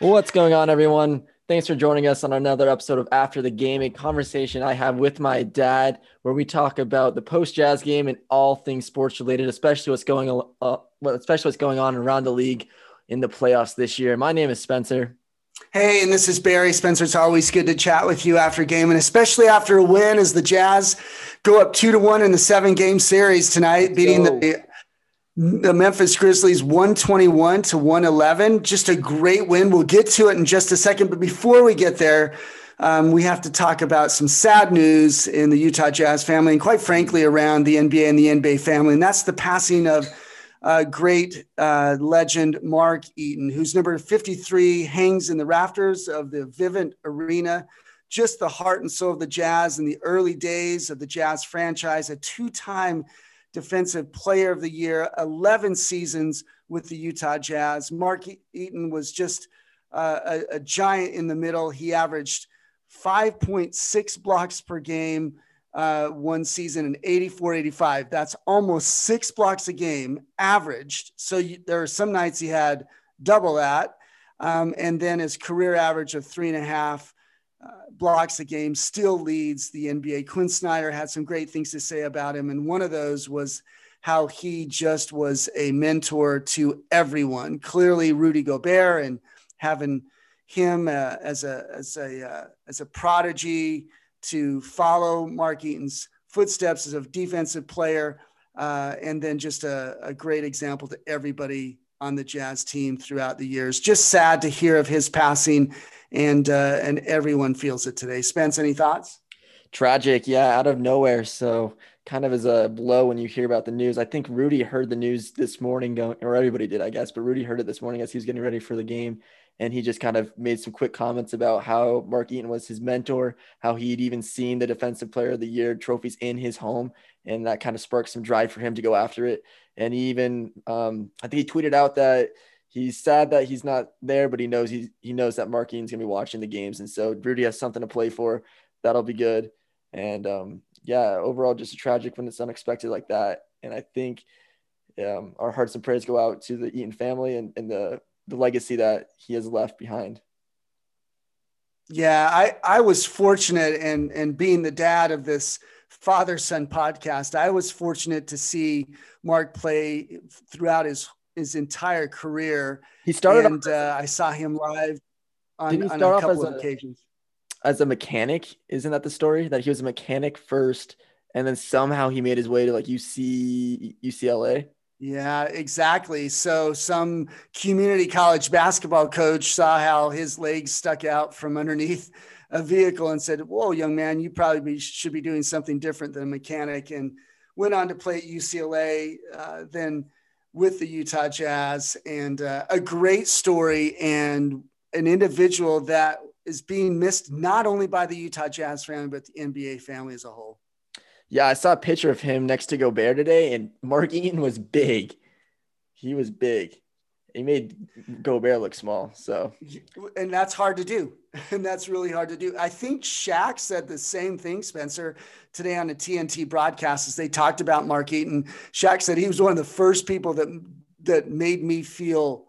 What's going on, everyone? Thanks for joining us on another episode of After the Game, a conversation I have with my dad, where we talk about the post Jazz game and all things sports related, especially what's going on, uh, especially what's going on around the league in the playoffs this year. My name is Spencer. Hey, and this is Barry Spencer. It's always good to chat with you after game, and especially after a win as the Jazz go up two to one in the seven game series tonight, beating the the Memphis Grizzlies 121 to 111. Just a great win. We'll get to it in just a second. But before we get there, um, we have to talk about some sad news in the Utah Jazz family, and quite frankly, around the NBA and the NBA family. And that's the passing of uh, great uh, legend Mark Eaton, whose number 53 hangs in the rafters of the Vivint Arena. Just the heart and soul of the Jazz in the early days of the Jazz franchise, a two time Defensive Player of the Year, 11 seasons with the Utah Jazz. Mark Eaton was just uh, a, a, giant in the middle. He averaged 5.6 blocks per game uh, one season in 84 85. That's almost six blocks a game averaged. So you, there are some nights he had double that. Um, and then his career average of three and a half blocks a game still leads the NBA. Quin Snyder had some great things to say about him, and one of those was how he just was a mentor to everyone. Clearly, Rudy Gobert and having him uh, as a as a uh, as a prodigy to follow Mark Eaton's footsteps as a defensive player, uh, and then just a, a great example to everybody on the Jazz team throughout the years. Just sad to hear of his passing and uh, and everyone feels it today. Spence, any thoughts? Tragic, yeah, out of nowhere. So kind of as a blow when you hear about the news. I think Rudy heard the news this morning, going, or everybody did, I guess, but Rudy heard it this morning as he was getting ready for the game. And he just kind of made some quick comments about how Mark Eaton was his mentor, how he'd even seen the Defensive Player of the Year trophies in his home. And that kind of sparked some drive for him to go after it. And he even, um, I think he tweeted out that he's sad that he's not there, but he knows he he knows that Mark Eaton's gonna be watching the games, and so Rudy has something to play for. That'll be good. And um, yeah, overall, just a tragic when it's unexpected like that. And I think um, our hearts and prayers go out to the Eaton family and, and the the legacy that he has left behind. Yeah, I I was fortunate and and being the dad of this father son podcast, I was fortunate to see Mark play throughout his his entire career. He started, and uh, I saw him live on, on a couple of a, occasions as a mechanic. Isn't that the story that he was a mechanic first, and then somehow he made his way to like UC UCLA? Yeah, exactly. So some community college basketball coach saw how his legs stuck out from underneath a vehicle and said, "Whoa, young man, you probably be, should be doing something different than a mechanic." And went on to play at UCLA. Uh, then with the Utah Jazz and uh, a great story and an individual that is being missed not only by the Utah Jazz family, but the NBA family as a whole. Yeah, I saw a picture of him next to Gobert today, and Mark Eaton was big. He was big. He made Gobert look small. So, and that's hard to do. And that's really hard to do. I think Shaq said the same thing, Spencer, today on a TNT broadcast as they talked about Mark Eaton. Shaq said he was one of the first people that that made me feel.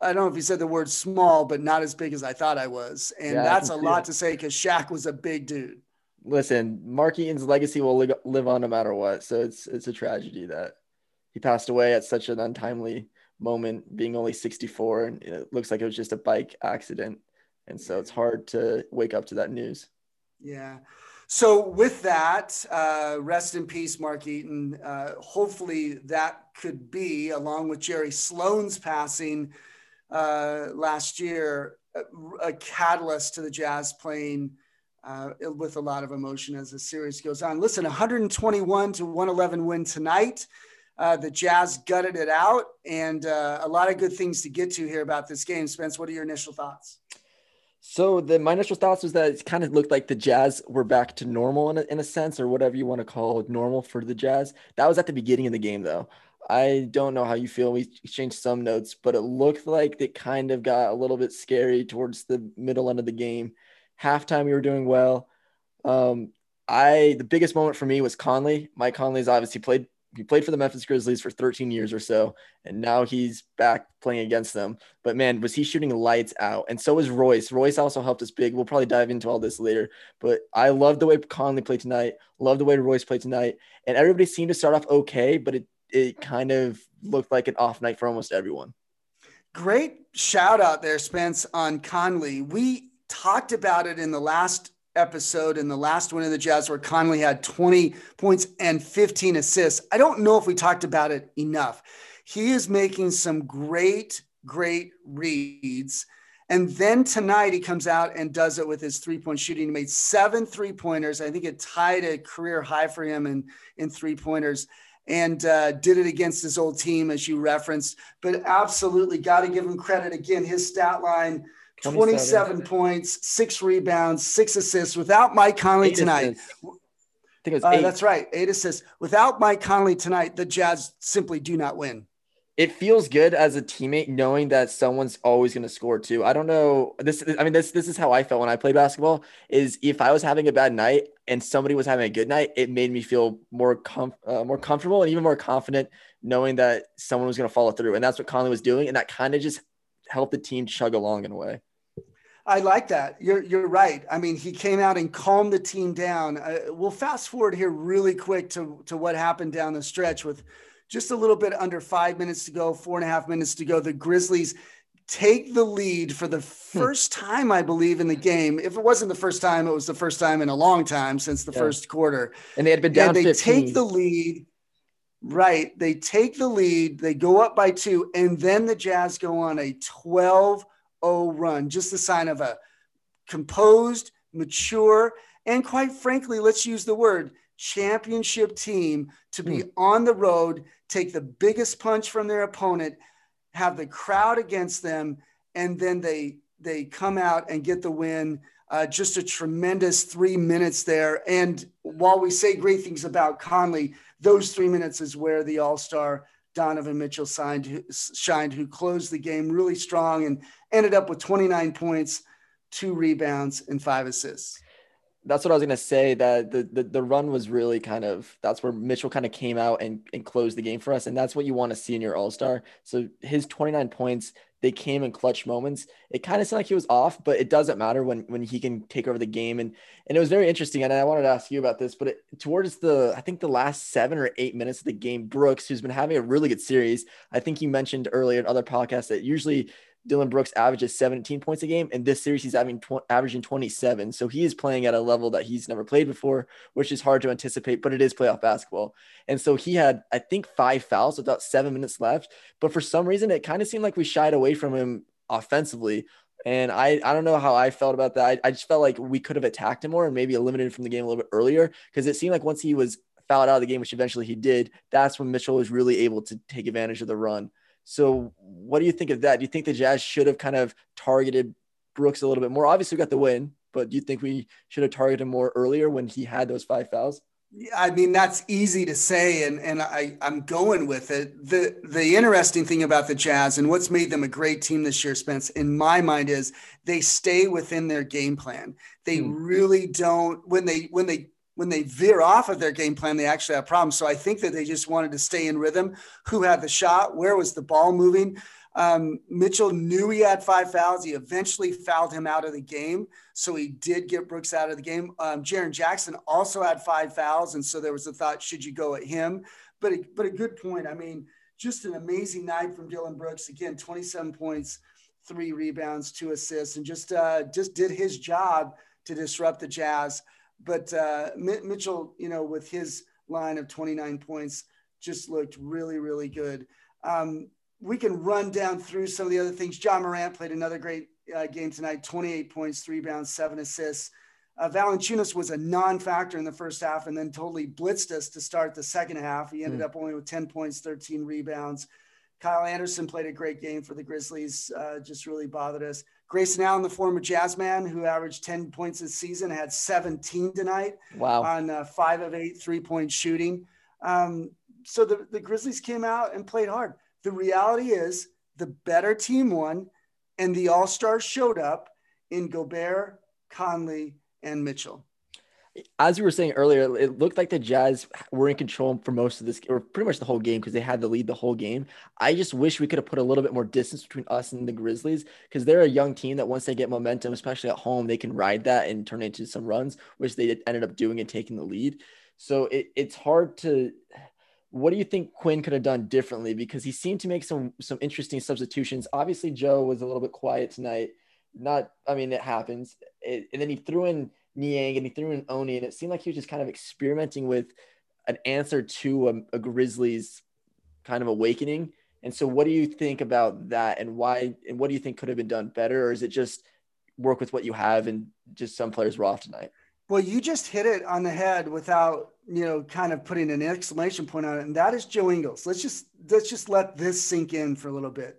I don't know if he said the word small, but not as big as I thought I was, and yeah, that's a lot it. to say because Shaq was a big dude. Listen, Mark Eaton's legacy will live on no matter what. So it's it's a tragedy that he passed away at such an untimely moment, being only 64, and it looks like it was just a bike accident. And so it's hard to wake up to that news. Yeah. So with that, uh, rest in peace, Mark Eaton. Uh, hopefully that could be, along with Jerry Sloan's passing uh, last year, a catalyst to the Jazz playing uh, with a lot of emotion as the series goes on. Listen, 121 to 111 win tonight. Uh, the Jazz gutted it out, and uh, a lot of good things to get to here about this game. Spence, what are your initial thoughts? So the my initial thoughts was that it kind of looked like the Jazz were back to normal in a, in a sense, or whatever you want to call normal for the Jazz. That was at the beginning of the game, though. I don't know how you feel. We exchanged some notes, but it looked like it kind of got a little bit scary towards the middle end of the game. Halftime, we were doing well. Um, I the biggest moment for me was Conley. Mike Conley's obviously played he played for the Memphis Grizzlies for 13 years or so, and now he's back playing against them. But man, was he shooting lights out? And so was Royce. Royce also helped us big. We'll probably dive into all this later. But I love the way Conley played tonight. Love the way Royce played tonight. And everybody seemed to start off okay, but it it kind of looked like an off night for almost everyone. Great shout out there, Spence, on Conley. We talked about it in the last episode in the last one of the Jazz where Conley had 20 points and 15 assists. I don't know if we talked about it enough. He is making some great, great reads. And then tonight he comes out and does it with his three point shooting. He made seven three pointers. I think it tied a career high for him in, in three pointers and uh, did it against his old team, as you referenced. But absolutely got to give him credit. Again, his stat line 27, points, six rebounds, six assists without Mike Conley tonight. I think it was uh, that's right. Eight assists. Without Mike Conley tonight, the Jazz simply do not win. It feels good as a teammate knowing that someone's always going to score too. I don't know. This, I mean, this this is how I felt when I played basketball. Is if I was having a bad night and somebody was having a good night, it made me feel more com- uh, more comfortable and even more confident knowing that someone was going to follow through. And that's what Conley was doing, and that kind of just helped the team chug along in a way. I like that. You're you're right. I mean, he came out and calmed the team down. Uh, we'll fast forward here really quick to to what happened down the stretch with just a little bit under five minutes to go, four and a half minutes to go. The Grizzlies take the lead for the hmm. first time, I believe, in the game. If it wasn't the first time, it was the first time in a long time since the yeah. first quarter. And they had been down. And they 15. take the lead. Right. They take the lead. They go up by two, and then the Jazz go on a 12- 0 run, just a sign of a composed, mature, and quite frankly, let's use the word championship team to be mm. on the road, take the biggest punch from their opponent, have the crowd against them, and then they they come out and get the win. Uh, just a tremendous three minutes there. And while we say great things about Conley, those three minutes is where the All Star Donovan Mitchell signed, shined, who closed the game really strong and ended up with 29 points, two rebounds, and five assists. That's what I was gonna say. That the, the the run was really kind of that's where Mitchell kind of came out and, and closed the game for us, and that's what you want to see in your All Star. So his 29 points, they came in clutch moments. It kind of seemed like he was off, but it doesn't matter when when he can take over the game. And and it was very interesting. And I wanted to ask you about this, but it, towards the I think the last seven or eight minutes of the game, Brooks, who's been having a really good series, I think you mentioned earlier in other podcasts that usually Dillon Brooks averages 17 points a game. In this series, he's having tw- averaging 27. So he is playing at a level that he's never played before, which is hard to anticipate, but it is playoff basketball. And so he had, I think, five fouls with about seven minutes left. But for some reason, it kind of seemed like we shied away from him offensively. And I, I don't know how I felt about that. I, I just felt like we could have attacked him more and maybe eliminated from the game a little bit earlier because it seemed like once he was fouled out of the game, which eventually he did, that's when Mitchell was really able to take advantage of the run. So, what do you think of that? Do you think the Jazz should have kind of targeted Brooks a little bit more? Obviously, we got the win, but do you think we should have targeted him more earlier when he had those five fouls? Yeah, I mean that's easy to say, and and I I'm going with it. the The interesting thing about the Jazz and what's made them a great team this year, Spence, in my mind, is they stay within their game plan. They hmm. really don't when they when they when they veer off of their game plan, they actually have problems. So I think that they just wanted to stay in rhythm. Who had the shot? Where was the ball moving? Um, Mitchell knew he had five fouls. He eventually fouled him out of the game. So he did get Brooks out of the game. Um, Jaren Jackson also had five fouls. And so there was a thought, should you go at him? But a, but a good point. I mean, just an amazing night from Dillon Brooks. Again, 27 points, three rebounds, two assists, and just uh, just did his job to disrupt the Jazz. But uh, Mitchell, you know, with his line of 29 points, just looked really, really good. Um, we can run down through some of the other things. John Morant played another great uh, game tonight 28 points, three rebounds, seven assists. Uh, Valanciunas was a non-factor in the first half and then totally blitzed us to start the second half. He ended mm. up only with 10 points, 13 rebounds. Kyle Anderson played a great game for the Grizzlies, uh, just really bothered us. Grayson Allen, the former Jazzman, who averaged 10 points this season, had 17 tonight. Wow. On uh, five of eight three point shooting. Um, so the, the Grizzlies came out and played hard. The reality is the better team won, and the All Stars showed up in Gobert, Conley, and Mitchell. As we were saying earlier, it looked like the Jazz were in control for most of this, or pretty much the whole game, because they had the lead the whole game. I just wish we could have put a little bit more distance between us and the Grizzlies, because they're a young team that once they get momentum, especially at home, they can ride that and turn it into some runs, which they ended up doing and taking the lead. So it, it's hard to. What do you think Quin could have done differently? Because he seemed to make some some interesting substitutions. Obviously, Joe was a little bit quiet tonight. Not, I mean, it happens. It, and then he threw in Niang and he threw in O'Neale, and it seemed like he was just kind of experimenting with an answer to a, a Grizzlies kind of awakening. And so, what do you think about that, and why? And what do you think could have been done better, or is it just work with what you have and just some players were off tonight? Well, you just hit it on the head without you know kind of putting an exclamation point on it, and that is Joe Ingles. Let's just let's just let this sink in for a little bit.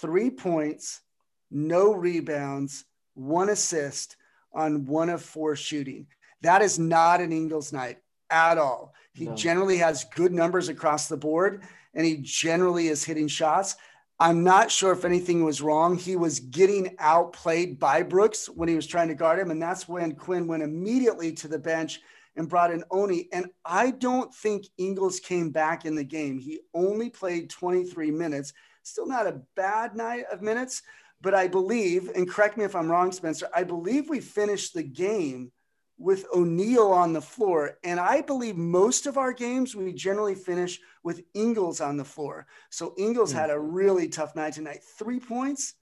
Three points, no rebounds, one assist on one of four shooting. That is not an Ingles night at all. He no. generally has good numbers across the board and he generally is hitting shots. I'm not sure if anything was wrong. He was getting outplayed by Brooks when he was trying to guard him. And that's when Quin went immediately to the bench and brought in O'Neale. And I don't think Ingles came back in the game. He only played 23 minutes. Still not a bad night of minutes, but I believe, and correct me if I'm wrong, Spencer, I believe we finished the game with O'Neale on the floor. And I believe most of our games we generally finish with Ingles on the floor. So Ingles mm. had a really tough night tonight. Three points,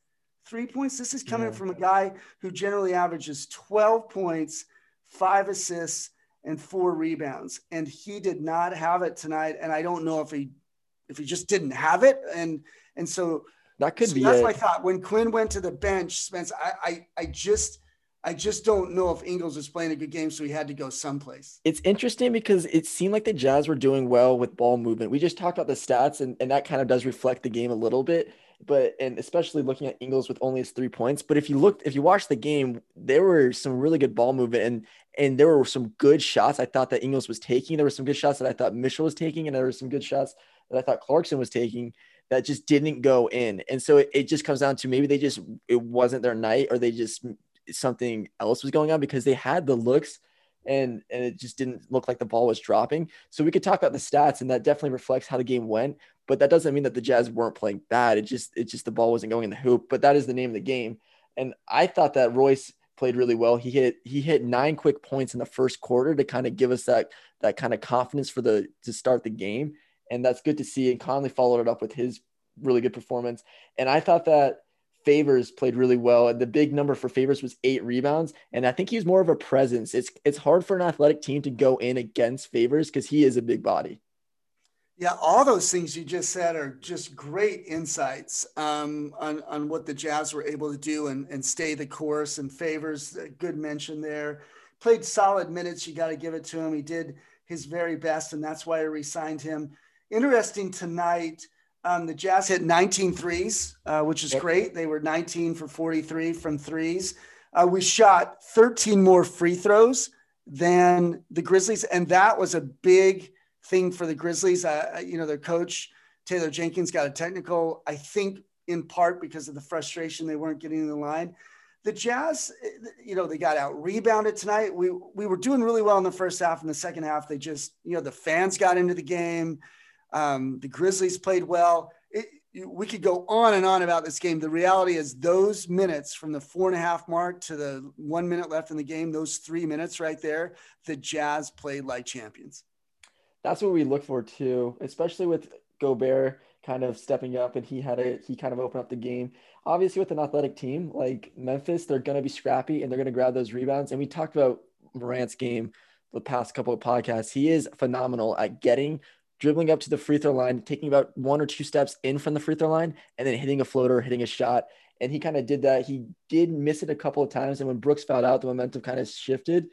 three points. This is coming yeah. from a guy who generally averages 12 points, five assists, and four rebounds. And he did not have it tonight. And I don't know if he if he just didn't have it. And and so that could so be. That's it. my thought. When Quin went to the bench, Spence, I, I, I just, I just don't know if Ingles was playing a good game, so he had to go someplace. It's interesting because it seemed like the Jazz were doing well with ball movement. We just talked about the stats, and, and that kind of does reflect the game a little bit. But and especially looking at Ingles with only his three points. But if you looked, if you watched the game, there were some really good ball movement, and and there were some good shots. I thought that Ingles was taking. There were some good shots that I thought Mitchell was taking, and there were some good shots that I thought Clarkson was taking that just didn't go in. And so it, it just comes down to maybe they just, it wasn't their night or they just, something else was going on because they had the looks and and it just didn't look like the ball was dropping. So we could talk about the stats, and that definitely reflects how the game went. But that doesn't mean that the Jazz weren't playing bad. It just it just the ball wasn't going in the hoop. But that is the name of the game. And I thought that Royce played really well. He hit he hit nine quick points in the first quarter to kind of give us that that kind of confidence for the to start the game and that's good to see. And Conley followed it up with his really good performance. And I thought that Favors played really well. And the big number for Favors was eight rebounds. And I think he's more of a presence. It's it's hard for an athletic team to go in against Favors because he is a big body. Yeah, all those things you just said are just great insights um, on, on what the Jazz were able to do and, and stay the course. And Favors, good mention there. Played solid minutes. You got to give it to him. He did his very best, and that's why I re signed him. Interesting tonight. Um, the Jazz hit 19 threes, uh, which is yep. great. They were 19 for 43 from threes. Uh, we shot 13 more free throws than the Grizzlies, and that was a big thing for the Grizzlies. Uh, you know, their coach Taylor Jenkins got a technical, I think, in part because of the frustration they weren't getting in the line. The Jazz, you know, they got out rebounded tonight. We we were doing really well in the first half. In the second half, they just, you know, the fans got into the game um, the Grizzlies played well. It, we could go on and on about this game. The reality is, those minutes from the four and a half mark to the one minute left in the game, those three minutes right there, the Jazz played like champions. That's what we look for too, especially with Gobert kind of stepping up and he had a he kind of opened up the game. Obviously, with an athletic team like Memphis, they're going to be scrappy and they're going to grab those rebounds. And we talked about Morant's game the past couple of podcasts. He is phenomenal at getting dribbling up to the free throw line, taking about one or two steps in from the free throw line, and then hitting a floater, hitting a shot. And he kind of did that. He did miss it a couple of times. And when Brooks fouled out, the momentum kind of shifted.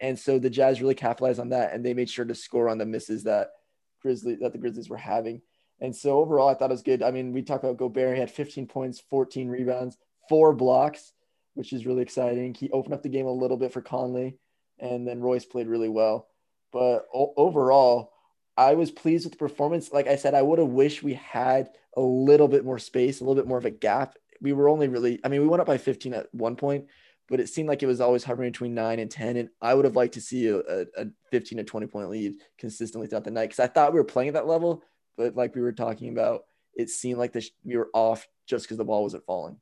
And so the Jazz really capitalized on that. And they made sure to score on the misses that Grizzly that the Grizzlies were having. And so overall, I thought it was good. I mean, we talked about Gobert. He had 15 points, 14 rebounds, four blocks, which is really exciting. He opened up the game a little bit for Conley, and then Royce played really well. But o- overall, I was pleased with the performance. Like I said, I would have wished we had a little bit more space, a little bit more of a gap. We were only really, I mean, we went up by 15 at one point, but it seemed like it was always hovering between nine and 10. And I would have liked to see a, a 15 to 20 point lead consistently throughout the night because I thought we were playing at that level. But like we were talking about, it seemed like this, we were off just because the ball wasn't falling.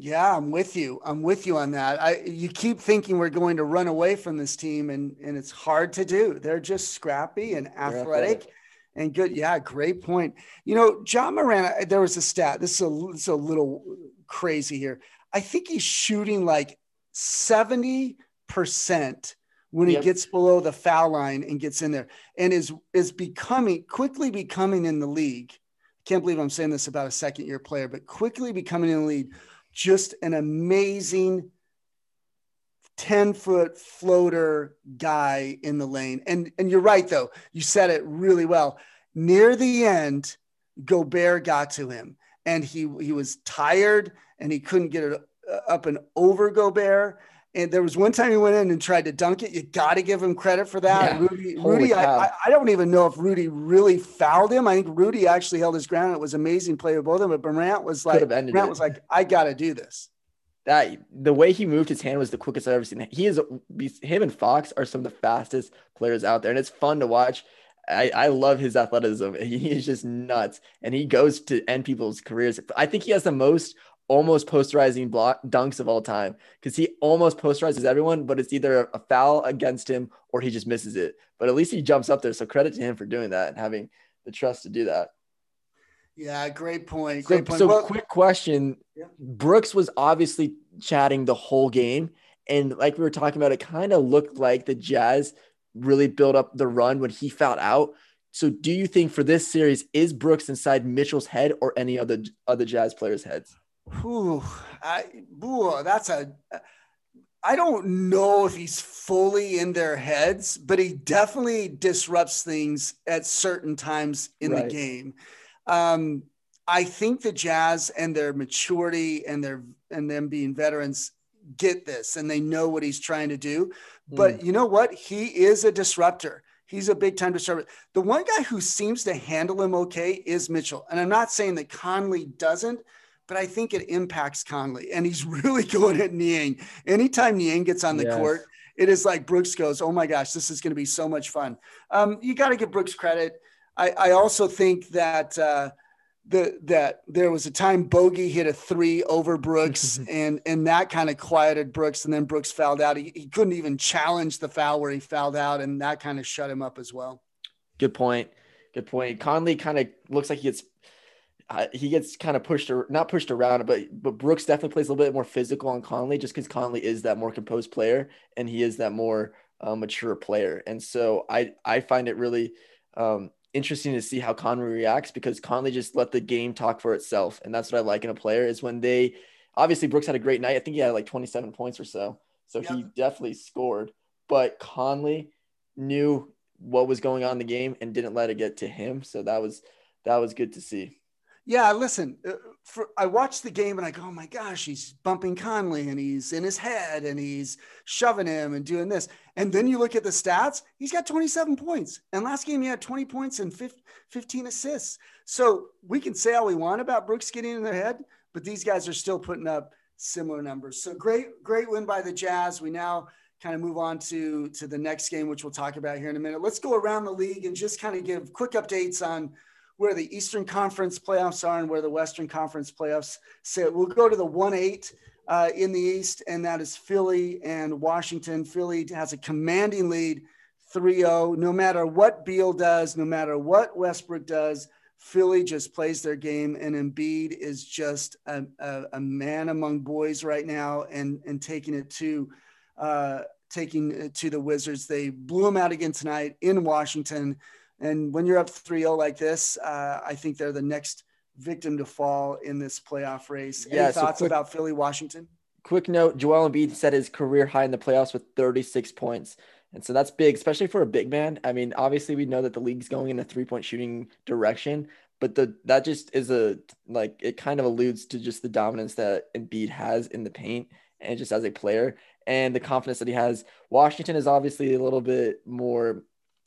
Yeah, I'm with you. I'm with you on that. I you keep thinking we're going to run away from this team, and and it's hard to do. They're just scrappy and athletic, athletic. and good. Yeah, great point. You know, John Morant, There was a stat. This is a, this is a little crazy here. I think he's shooting like seventy percent when yep. he gets below the foul line and gets in there, and is is becoming quickly becoming in the league. Can't believe I'm saying this about a second year player, but quickly becoming in the league just an amazing 10 foot floater guy in the lane. And, and you're right, though. You said it really well. Near the end, Gobert got to him and he, he was tired and he couldn't get it uh, up and over Gobert. And there was one time he went in and tried to dunk it. You got to give him credit for that. Yeah. Rudy, Rudy I, I, don't even know if Rudy really fouled him. I think Rudy actually held his ground. It was amazing play with both of them. But Morant was like, Morant it. was like, I got to do this. That the way he moved his hand was the quickest I've ever seen. He is him and Fox are some of the fastest players out there, and it's fun to watch. I, I love his athleticism. He is just nuts, and he goes to end people's careers. I think he has the most almost posterizing block dunks of all time because he almost posterizes everyone, but it's either a foul against him or he just misses it. But at least he jumps up there. So credit to him for doing that and having the trust to do that. Yeah, great point. Great so, point. So, well, quick question: yeah. Brooks was obviously chatting the whole game, and like we were talking about, it kind of looked like the Jazz really built up the run when he fouled out. So, do you think for this series is Brooks inside Mitchell's head or any other other Jazz players' heads? Whew, I, ooh, that's a. I don't know if he's fully in their heads, but he definitely disrupts things at certain times in right. the game. Um, I think the Jazz and their maturity and their and them being veterans get this and they know what he's trying to do. But mm. you know what? He is a disruptor. He's a big time disruptor. The one guy who seems to handle him okay is Mitchell. And I'm not saying that Conley doesn't, but I think it impacts Conley. And he's really good at Niang. Anytime Niang gets on the yes. court, it is like Brooks goes, Oh my gosh, this is going to be so much fun. Um, you got to give Brooks credit. I, I also think that uh, the, that there was a time Bogey hit a three over Brooks and, and that kind of quieted Brooks. And then Brooks fouled out. He, he couldn't even challenge the foul where he fouled out. And that kind of shut him up as well. Good point. Good point. Conley kind of looks like he gets he gets kind of pushed or not pushed around, but but Brooks definitely plays a little bit more physical on Conley just because Conley is that more composed player and he is that more uh, mature player. And so I I find it really um, interesting to see how Conley reacts because Conley just let the game talk for itself, and that's what I like in a player is when they obviously Brooks had a great night. I think he had like 27 points or so, so yep. he definitely scored. But Conley knew what was going on in the game and didn't let it get to him. So that was that was good to see. Yeah, listen, uh, for, I watched the game and I go, oh my gosh, he's bumping Conley and he's in his head and he's shoving him and doing this. And then you look at the stats, he's got 27 points. And last game, he had 20 points and 15 assists. So we can say all we want about Brooks getting in their head, but these guys are still putting up similar numbers. So great, great win by the Jazz. We now kind of move on to, to the next game, which we'll talk about here in a minute. Let's go around the league and just kind of give quick updates on where the Eastern Conference playoffs are and where the Western Conference playoffs sit. We'll go to the 1 8 uh, in the East, and that is Philly and Washington. Philly has a commanding lead 3 0. No matter what Beal does, no matter what Westbrook does, Philly just plays their game, and Embiid is just a, a, a man among boys right now and, and taking it to. Uh, taking to the Wizards. They blew them out again tonight in Washington. And when you're up 3 0 like this, uh, I think they're the next victim to fall in this playoff race. Any yeah, thoughts so quick, about Philly, Washington? Quick note Joel Embiid set his career high in the playoffs with 36 points. And so that's big, especially for a big man. I mean, obviously, we know that the league's going in a three point shooting direction, but the that just is a like it kind of alludes to just the dominance that Embiid has in the paint and just as a player and the confidence that he has. Washington is obviously a little bit more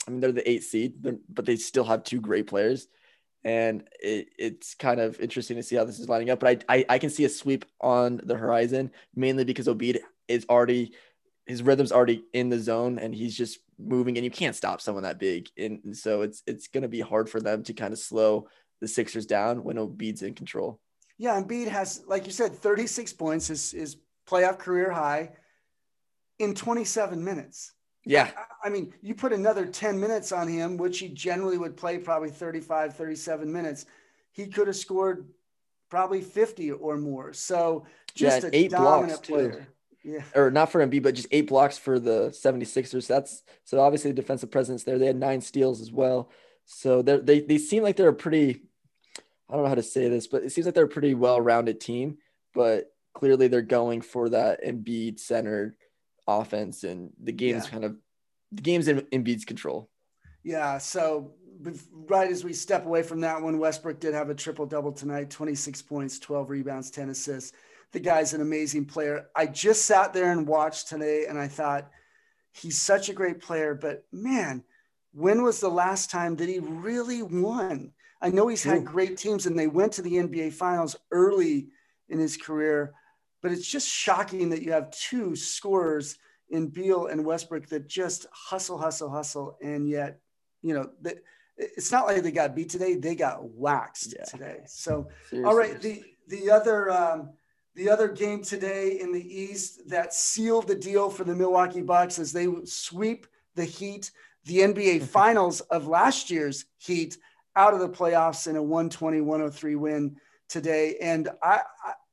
I mean, they're the eight seed, but they still have two great players. And it, it's kind of interesting to see how this is lining up. But I, I, I can see a sweep on the horizon, mainly because Embiid is already his rhythm's already in the zone and he's just moving and you can't stop someone that big. And, and so it's it's going to be hard for them to kind of slow the Sixers down when Embiid's in control. Yeah, Embiid has, like you said, 36 points, his, his playoff career high in 27 minutes. Yeah. I, I mean, you put another 10 minutes on him, which he generally would play probably 35, 37 minutes. He could have scored probably 50 or more. So just yeah, a eight dominant blocks player. Too. Yeah. Or not for Embiid, but just eight blocks for the 76ers. That's so obviously the defensive presence there. They had nine steals as well. So they they seem like they're a pretty I don't know how to say this, but it seems like they're a pretty well-rounded team, but clearly they're going for that Embiid centered offense and the game's yeah. kind of the game's in Embiid's control. Yeah, so right as we step away from that one, Westbrook did have a triple double tonight 26 points, 12 rebounds, 10 assists. The guy's an amazing player. I just sat there and watched today and I thought, he's such a great player, but man, when was the last time that he really won? I know he's had great teams and they went to the NBA finals early in his career, but it's just shocking that you have two scorers in Beal and Westbrook that just hustle, hustle, hustle. And yet, you know, that it's not like they got beat today; they got waxed yeah. today. So, Seriously. all right, the the other um, the other game today in the East that sealed the deal for the Milwaukee Bucks as they sweep the Heat, the NBA Finals of last year's Heat, out of the playoffs in a 120-103 win today. And I,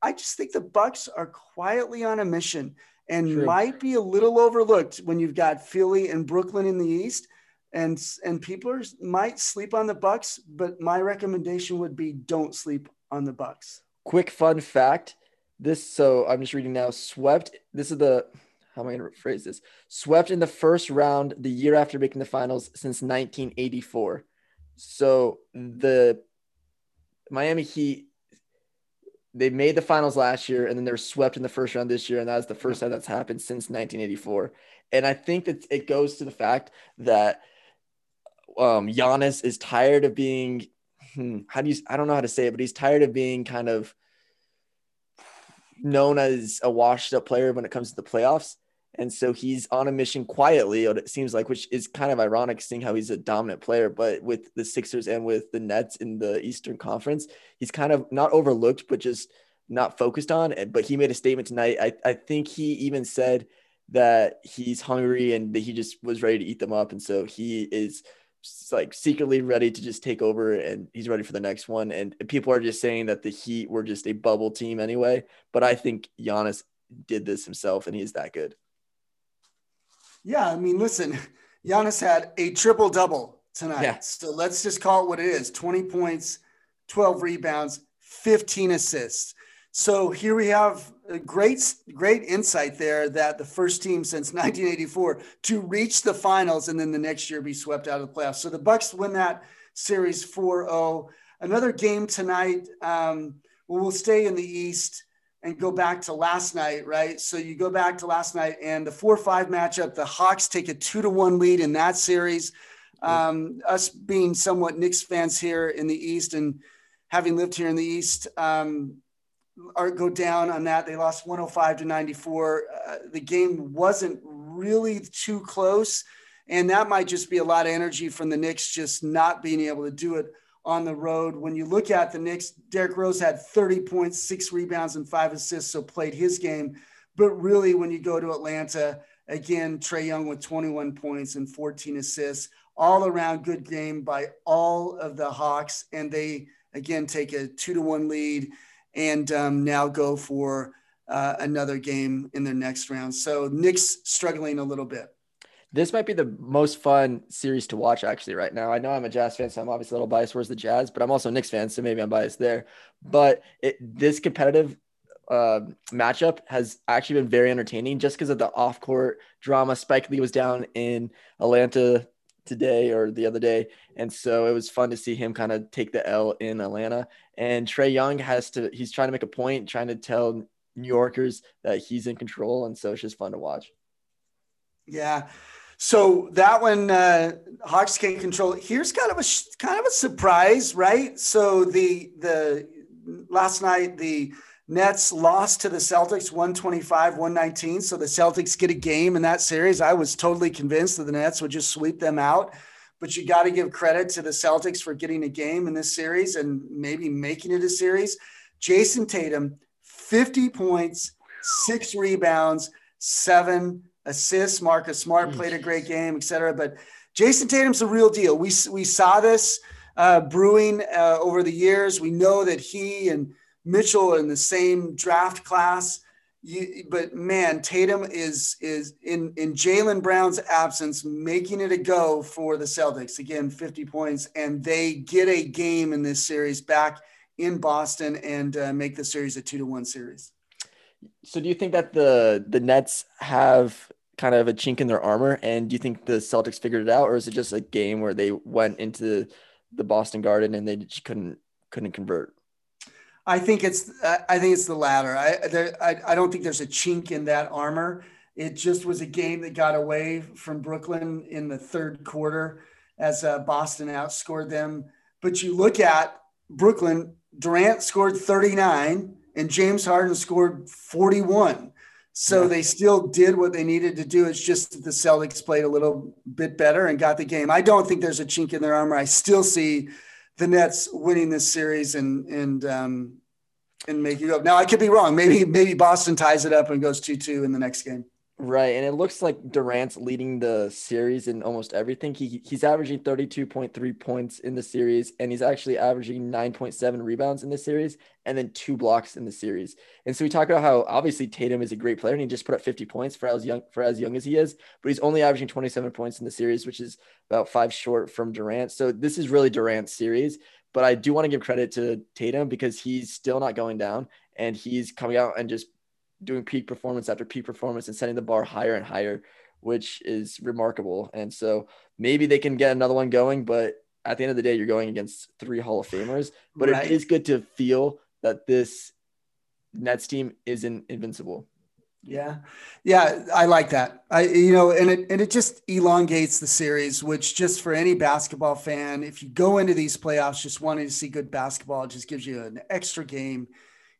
I, just think the Bucks are quietly on a mission and True. might be a little overlooked when you've got Philly and Brooklyn in the East and and people are, might sleep on the bucks but my recommendation would be don't sleep on the bucks. Quick fun fact this so i'm just reading now swept this is the how am i going to phrase this? Swept in the first round the year after making the finals since 1984 so the miami heat they made the finals last year and then they're swept in the first round this year and that's the first time that's happened since 1984 and i think that it goes to the fact that um, Giannis is tired of being, hmm, how do you, I don't know how to say it, but he's tired of being kind of known as a washed up player when it comes to the playoffs. And so he's on a mission quietly, it seems like, which is kind of ironic seeing how he's a dominant player. But with the Sixers and with the Nets in the Eastern Conference, he's kind of not overlooked, but just not focused on. But he made a statement tonight. I, I think he even said that he's hungry and that he just was ready to eat them up. And so he is like secretly ready to just take over and he's ready for the next one. And people are just saying that the Heat were just a bubble team anyway. But I think Giannis did this himself and he's that good. Yeah. I mean, listen, Giannis had a triple double tonight. Yeah. So let's just call it what it is 20 points, 12 rebounds, 15 assists. So here we have a great, great insight there that the first team since 1984 to reach the finals and then the next year be swept out of the playoffs. So the Bucks win that series 4-0. Another game tonight. Um, well, we'll stay in the East and go back to last night, right? So you go back to last night and the four-five matchup. The Hawks take a two to one lead in that series. Um, us being somewhat Knicks fans here in the East and having lived here in the East. Um, are go down on that. They lost 105 to 94. Uh, the game wasn't really too close, and that might just be a lot of energy from the Knicks just not being able to do it on the road. When you look at the Knicks, Derrick Rose had 30 points, six rebounds, and five assists, so played his game. But really, when you go to Atlanta, again, Trae Young with 21 points and 14 assists, all around good game by all of the Hawks, and they again take a two to one lead and um, now go for uh, another game in their next round. So Knicks struggling a little bit. This might be the most fun series to watch actually right now. I know I'm a Jazz fan, so I'm obviously a little biased towards the Jazz, but I'm also a Knicks fan, so maybe I'm biased there. But it, this competitive uh, matchup has actually been very entertaining just because of the off court drama. Spike Lee was down in Atlanta today or the other day. And so it was fun to see him kind of take the L in Atlanta. And Trae Young has to, he's trying to make a point, trying to tell New Yorkers that he's in control. And so it's just fun to watch. Yeah. So that one, uh, Hawks can't control. Here's kind of a kind of a surprise, right? So the the last night the Nets lost to the Celtics 125, 119. So the Celtics get a game in that series. I was totally convinced that the Nets would just sweep them out. But you got to give credit to the Celtics for getting a game in this series and maybe making it a series. Jayson Tatum, 50 points, six rebounds, seven assists. Marcus Smart played a great game, et cetera. But Jayson Tatum's the real deal. We, we saw this uh, brewing uh, over the years. We know that he and Mitchell are in the same draft class. You, but man, Tatum is is in in Jaylen Brown's absence, making it a go for the Celtics. Again, 50 points, and they get a game in this series back in Boston and uh, make the series a two to one series. So, do you think that the the Nets have kind of a chink in their armor, and do you think the Celtics figured it out, or is it just a game where they went into the Boston Garden and they just couldn't couldn't convert? I think it's I think it's the latter. I, there, I I don't think there's a chink in that armor. It just was a game that got away from Brooklyn in the third quarter as uh, Boston outscored them. But you look at Brooklyn, Durant scored 39 and James Harden scored 41. So yeah. they still did what they needed to do. It's just that the Celtics played a little bit better and got the game. I don't think there's a chink in their armor. I still see the Nets winning this series and and um, and making it up. Now I could be wrong. Maybe maybe Boston ties it up and goes two two in the next game. Right, and it looks like Durant's leading the series in almost everything. He he's averaging 32.3 points in the series and he's actually averaging 9.7 rebounds in the series and then two blocks in the series. And so we talk about how obviously Tatum is a great player and he just put up 50 points for as young for as young as he is, but he's only averaging 27 points in the series, which is about 5 short from Durant. So this is really Durant's series, but I do want to give credit to Tatum because he's still not going down and he's coming out and just doing peak performance after peak performance and setting the bar higher and higher, which is remarkable. And so maybe they can get another one going, but at the end of the day, you're going against three Hall of Famers. But right. it is good to feel that this Nets team isn't invincible. Yeah. Yeah, I like that. I you know, and it and it just elongates the series, which just for any basketball fan, if you go into these playoffs just wanting to see good basketball, it just gives you an extra game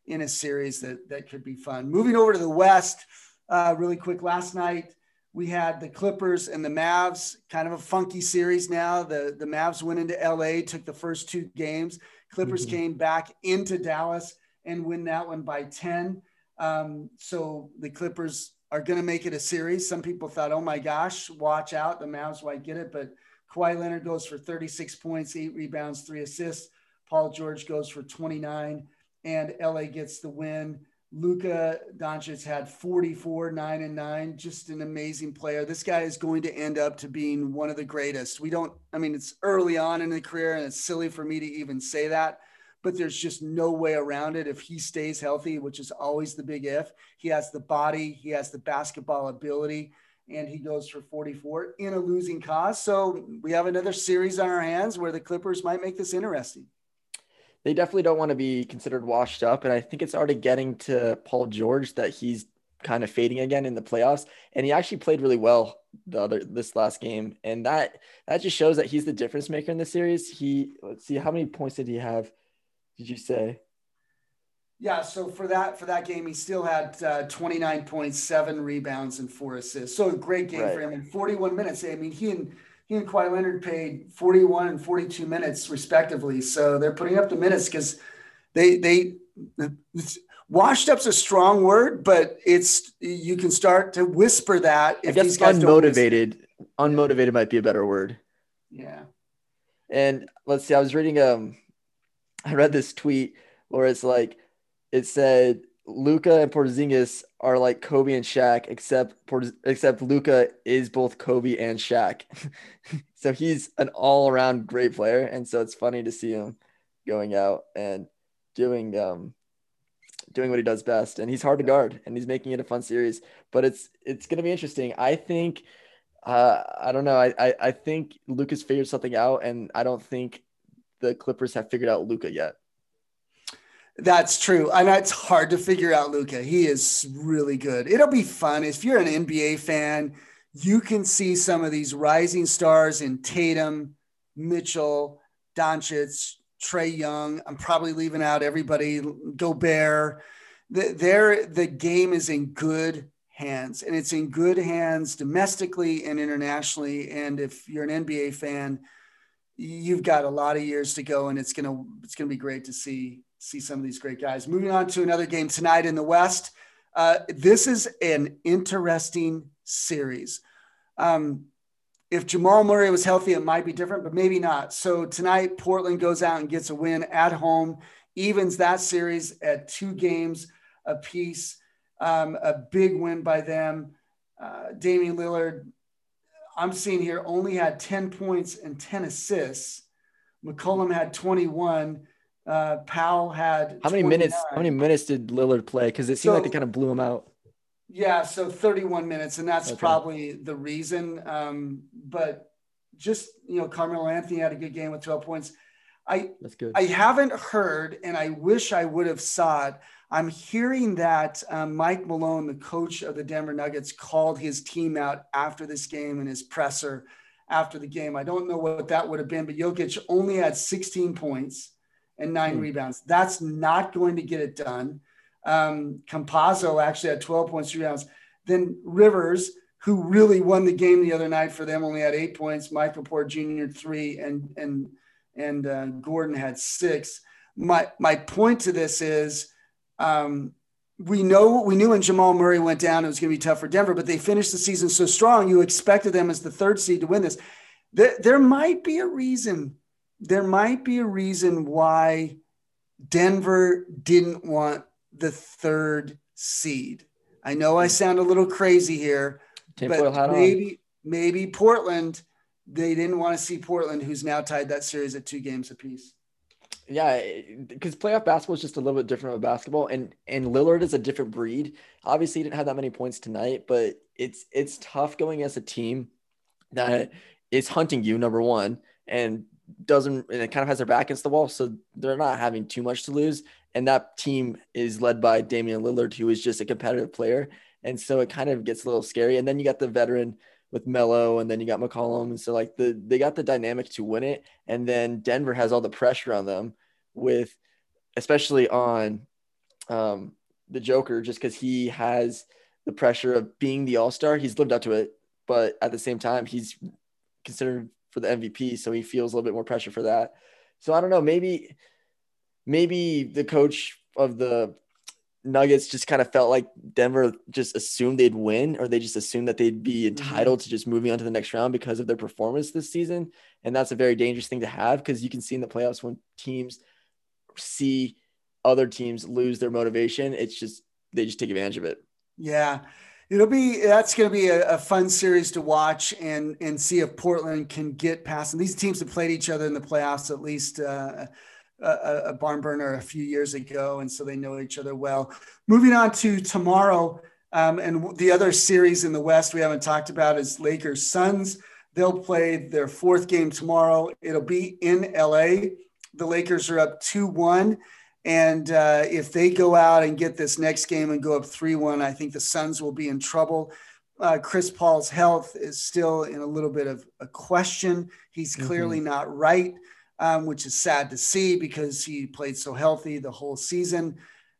in a series that that could be fun. Moving over to the West, uh, really quick. Last night we had the Clippers and the Mavs, kind of a funky series. Now the the Mavs went into LA, took the first two games. Clippers mm-hmm. came back into Dallas and win that one by ten. Um, so the Clippers are going to make it a series. Some people thought, oh my gosh, watch out, the Mavs might get it, but Kawhi Leonard goes for 36 points, eight rebounds, three assists. Paul George goes for 29 and LA gets the win. Luka Doncic had 44, 9 and 9, just an amazing player. This guy is going to end up to being one of the greatest. We don't, I mean, it's early on in the career, and it's silly for me to even say that, but there's just no way around it. If he stays healthy, which is always the big if, he has the body, he has the basketball ability, and he goes for 44 in a losing cause. So we have another series on our hands where the Clippers might make this interesting they definitely don't want to be considered washed up. And I think it's already getting to Paul George that he's kind of fading again in the playoffs. And he actually played really well the other this last game. And that that just shows that he's the difference maker in the series. He let's see how many points did he have? Did you say? Yeah, so for that for that game, he still had uh, 29 points, seven rebounds, and four assists. So a great game right. for him in 41 minutes. I mean, he and he and Kawhi Leonard paid 41 and 42 minutes respectively. So they're putting up the minutes because they they washed up's a strong word, but it's you can start to whisper that if these guys unmotivated. Unmotivated might be a better word. Yeah. And let's see, I was reading um I read this tweet where it's like it said Luka and Porzingis are like Kobe and Shaq, except except Luka is both Kobe and Shaq. so he's an all around great player, and so it's funny to see him going out and doing um doing what he does best. And he's hard to guard, and he's making it a fun series. But it's it's gonna be interesting. I think. Uh, I don't know. I, I, I think Luka's figured something out, and I don't think the Clippers have figured out Luka yet. That's true. And it's hard to figure out Luka. He is really good. It'll be fun. If you're an NBA fan, you can see some of these rising stars in Tatum, Mitchell, Doncic, Trae Young. I'm probably leaving out everybody, Gobert. the, there the game is in good hands and it's in good hands domestically and internationally. And if you're an NBA fan, you've got a lot of years to go and it's gonna it's gonna be great to see see some of these great guys. Moving on to another game tonight in the West. Uh, this is an interesting series. Um, if Jamal Murray was healthy, it might be different, but maybe not. So tonight, Portland goes out and gets a win at home, evens that series at two games apiece. Um, a big win by them. Uh, Damian Lillard, I'm seeing here, only had 10 points and 10 assists. McCollum had 21. Uh, Powell had how many 29. minutes? How many minutes did Lillard play? Because it seemed so, like they kind of blew him out. Yeah, so 31 minutes, and that's okay. probably the reason. Um, but just you know, Carmelo Anthony had a good game with 12 points. I that's good. I haven't heard, and I wish I would have saw it. I'm hearing that um, Mike Malone, the coach of the Denver Nuggets, called his team out after this game in his presser after the game. I don't know what that would have been, but Jokic only had 16 points and nine mm. rebounds. That's not going to get it done. Um, Campazzo actually had 12 points, three rebounds. Then Rivers, who really won the game the other night for them, only had eight points. Michael Porter Jr. three, and and and uh, Gordon had six. My my point to this is, um, we know we knew when Jamal Murray went down, it was going to be tough for Denver, but they finished the season so strong. You expected them as the third seed to win this. There, there might be a reason there might be a reason why Denver didn't want the third seed. I know I sound a little crazy here, but maybe maybe Portland they didn't want to see Portland, who's now tied that series at two games apiece. Yeah, because playoff basketball is just a little bit different of basketball, and and Lillard is a different breed. Obviously, he didn't have that many points tonight, but it's it's tough going as a team that is hunting you number one, and doesn't and it kind of has their back against the wall, so they're not having too much to lose. And that team is led by Damian Lillard, who is just a competitive player, and so it kind of gets a little scary. And then you got the veteran with Melo, and then you got McCollum, and so like the they got the dynamic to win it. And then Denver has all the pressure on them with, especially on um, the Joker, just because he has the pressure of being the All Star. He's lived up to it, but at the same time, he's considered for the MVP, so he feels a little bit more pressure for that. So I don't know, maybe maybe the coach of the Nuggets just kind of felt like Denver just assumed they'd win, or they just assumed that they'd be mm-hmm. entitled mm-hmm. to just moving on to the next round because of their performance this season. And that's a very dangerous thing to have because you can see in the playoffs when teams see other teams lose their motivation, it's just they just take advantage of it. Yeah it'll be that's going to be a, a, fun series to watch and and see if Portland can get past. And these teams have played each other in the playoffs at least uh, a, a, barn burner a few years ago, and so they know each other well. Moving on to tomorrow, um, and the other series in the West we haven't talked about is Lakers Suns. They'll play their fourth game tomorrow. It'll be in LA. The Lakers are up two one and uh, if they go out and get this next game and go up 3 1, I think the Suns will be in trouble. Uh, Chris Paul's health is still in a little bit of a question. He's mm-hmm. clearly mm-hmm. not right, um, which is sad to see because he played so healthy the whole season.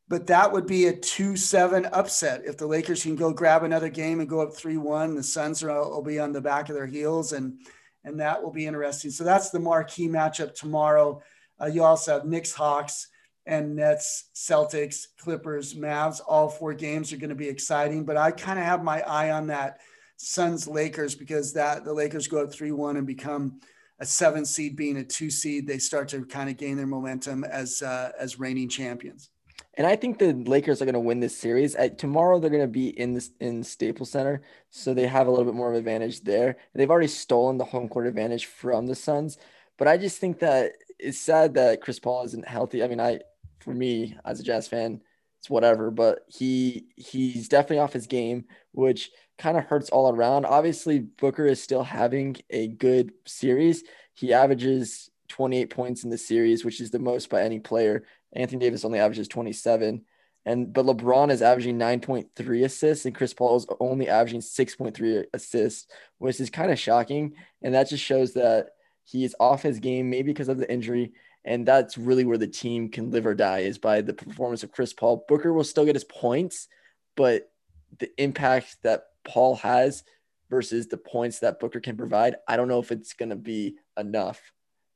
But that would be a 2 7 upset. If the Lakers can go grab another game and go up 3 1, the Suns are, will be on the back of their heels, and, and that will be interesting. So that's the marquee matchup tomorrow. Uh, you also have Knicks Hawks and Nets, Celtics, Clippers, Mavs. All four games are going to be exciting, but I kind of have my eye on that Suns Lakers because that the Lakers go up 3 1 and become a seven seed being a two seed. They start to kind of gain their momentum as, uh, as reigning champions. And I think the Lakers are going to win this series. At, tomorrow, they're going to be in this in Staples Center, so they have a little bit more of an advantage there. They've already stolen the home court advantage from the Suns, but I just think that it's sad that Chris Paul isn't healthy. I mean, I for me as a Jazz fan, it's whatever. But he he's definitely off his game, which kind of hurts all around. Obviously, Booker is still having a good series. He averages 28 points in the series, which is the most by any player. Anthony Davis only averages 27. And but LeBron is averaging 9.3 assists and Chris Paul is only averaging 6.3 assists, which is kind of shocking. And that just shows that he is off his game, maybe because of the injury And that's really where the team can live or die is by the performance of Chris Paul. Booker will still get his points, but the impact that Paul has versus the points that Booker can provide, I don't know if it's going to be enough.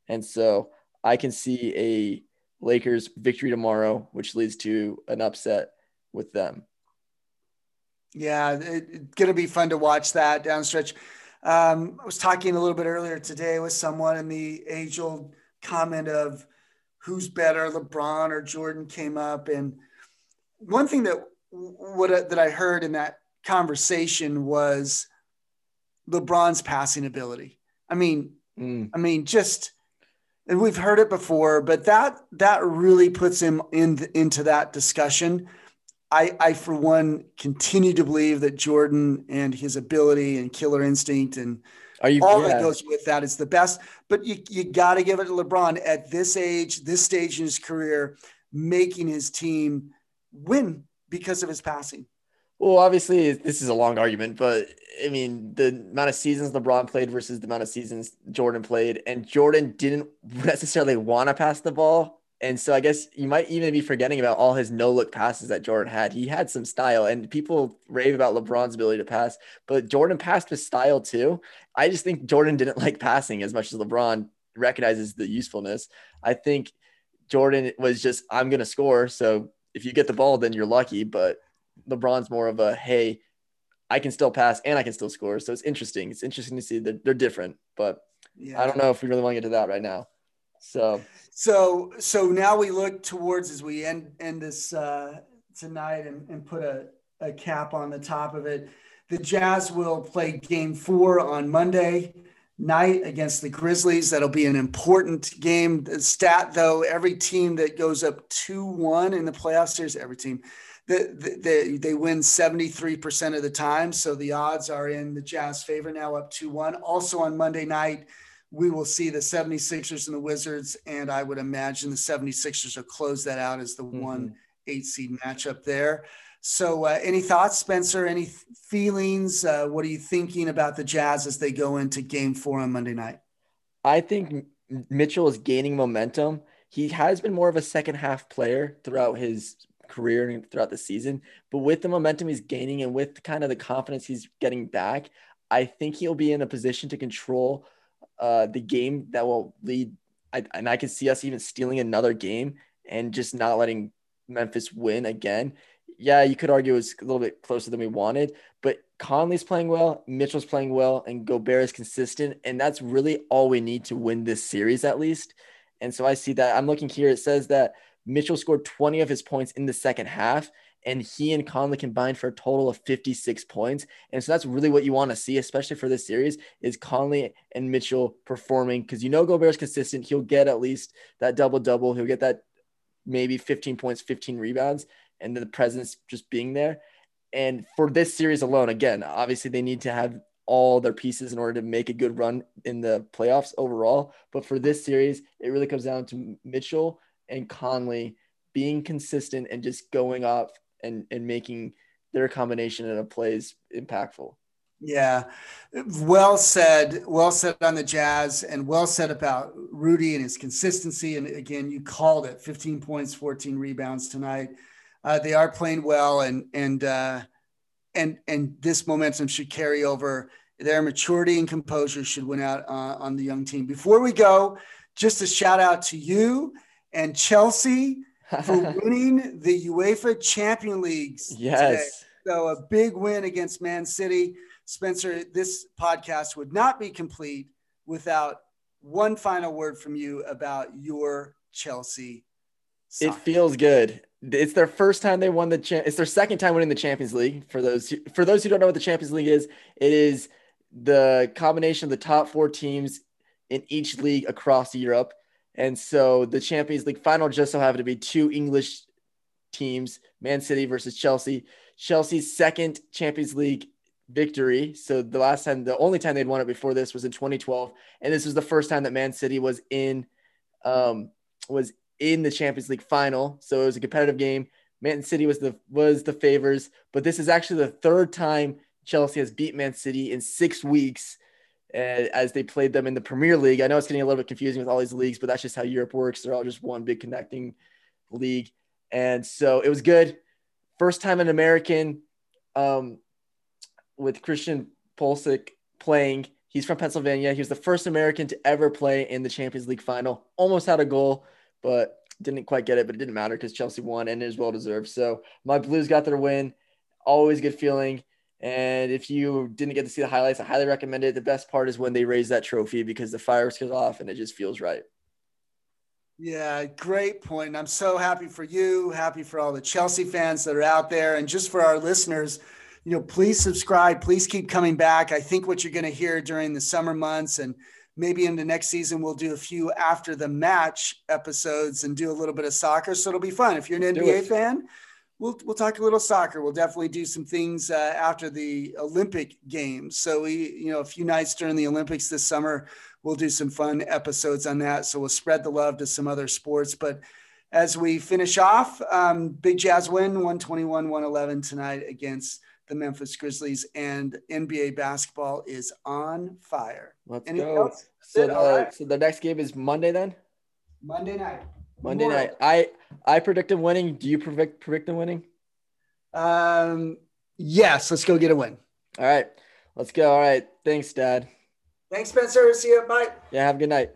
And so I can see a Lakers victory tomorrow, which leads to an upset with them. Yeah, it's going to be fun to watch that downstretch. Um, I was talking a little bit earlier today with someone, in the age old comment of who's better, LeBron or Jordan, came up. And one thing that what that I heard in that conversation was LeBron's passing ability. I mean, mm. I mean, just and we've heard it before, but that that really puts him in the, into that discussion. I, I, for one, continue to believe that Jordan and his ability and killer instinct and you, all yeah. that goes with that is the best. But you, you got to give it to LeBron at this age, this stage in his career, making his team win because of his passing. Well, obviously, this is a long argument, but I mean, the amount of seasons LeBron played versus the amount of seasons Jordan played, and Jordan didn't necessarily want to pass the ball. And so I guess you might even be forgetting about all his no look passes that Jordan had. He had some style, and people rave about LeBron's ability to pass, but Jordan passed with style too. I just think Jordan didn't like passing as much as LeBron recognizes the usefulness. I think Jordan was just, I'm going to score. So if you get the ball, then you're lucky. But LeBron's more of a, hey, I can still pass and I can still score. So it's interesting. It's interesting to see that they're different, but yeah. I don't know if we really want to get to that right now. So, so, so now we look towards as we end end this uh, tonight and, and put a, a cap on the top of it. The Jazz will play Game Four on Monday night against the Grizzlies. That'll be an important game. The stat though, every team that goes up two one in the playoffs, there's every team the, they win 73% of the time. So the odds are in the Jazz favor now up 2 1. Also on Monday night, we will see the 76ers and the Wizards. And I would imagine the 76ers will close that out as the mm-hmm. one eight seed matchup there. So, uh, any thoughts, Spencer? Any feelings? Uh, what are you thinking about the Jazz as they go into game four on Monday night? I think Mitchell is gaining momentum. He has been more of a second half player throughout his career and throughout the season. But with the momentum he's gaining and with kind of the confidence he's getting back, I think he'll be in a position to control uh, the game that will lead. I, and I can see us even stealing another game and just not letting Memphis win again. Yeah, you could argue it was a little bit closer than we wanted, but Conley's playing well, Mitchell's playing well, and Gobert is consistent. And that's really all we need to win this series, at least. And so I see that. I'm looking here. It says that Mitchell scored 20 of his points in the second half, and he and Conley combined for a total of 56 points. And so that's really what you want to see, especially for this series, is Conley and Mitchell performing because you know Gobert's consistent. He'll get at least that double double. He'll get that maybe 15 points, 15 rebounds, and the presence just being there. And for this series alone, again, obviously they need to have all their pieces in order to make a good run in the playoffs overall. But for this series, it really comes down to Mitchell and Conley being consistent and just going off and, and making their combination of plays impactful. Yeah, well said. Well said on the Jazz, and well said about Rudy and his consistency. And again, you called it: 15 points, 14 rebounds tonight. Uh, they are playing well, and and uh, and and this momentum should carry over. Their maturity and composure should win out uh, on the young team. Before we go, just a shout out to you and Chelsea for winning the UEFA Champion Leagues. Yes. Today. So a big win against Man City. Spencer, this podcast would not be complete without one final word from you about your Chelsea. It feels good. It's their first time they won the cha- it's their second time winning the Champions League. For those who, for those who don't know what the Champions League is, it is the combination of the top 4 teams in each league across Europe and so the Champions League final just so happened to be two English teams, Man City versus Chelsea. Chelsea's second Champions League victory. So the last time, the only time they'd won it before this was in 2012, and this was the first time that Man City was in, um, was in the Champions League final. So it was a competitive game. Man City was the was the favors, but this is actually the third time Chelsea has beat Man City in six weeks as they played them in the Premier League. I know it's getting a little bit confusing with all these leagues, but that's just how Europe works. They're all just one big connecting league. And so it was good. First time an American um, with Christian Pulisic playing. He's from Pennsylvania. He was the first American to ever play in the Champions League final. Almost had a goal, but didn't quite get it. But it didn't matter because Chelsea won and it was well deserved. So my Blues got their win. Always good feeling. And if you didn't get to see the highlights, I highly recommend it. The best part is when they raise that trophy because the fireworks goes off and it just feels right. Yeah, great point. I'm so happy for you, happy for all the Chelsea fans that are out there, and just for our listeners. You know, please subscribe. Please keep coming back. I think what you're going to hear during the summer months and maybe in the next season we'll do a few after the match episodes and do a little bit of soccer. So it'll be fun. If you're an NBA fan, we'll we'll talk a little soccer. We'll definitely do some things uh, after the Olympic Games. So we, you know, a few nights during the Olympics this summer, we'll do some fun episodes on that. So we'll spread the love to some other sports. But as we finish off, um, Big Jazz win 121 111 tonight against the Memphis Grizzlies, and NBA basketball is on fire. Let's Anything go. Else? So the, right. so the next game is Monday then? Monday night. Monday night. I I predict them winning. Do you predict predict them winning? Um. Yes. Let's go get a win. All right. Let's go. All right. Thanks, Dad. Thanks, Spencer. See you. Bye. Yeah. Have a good night.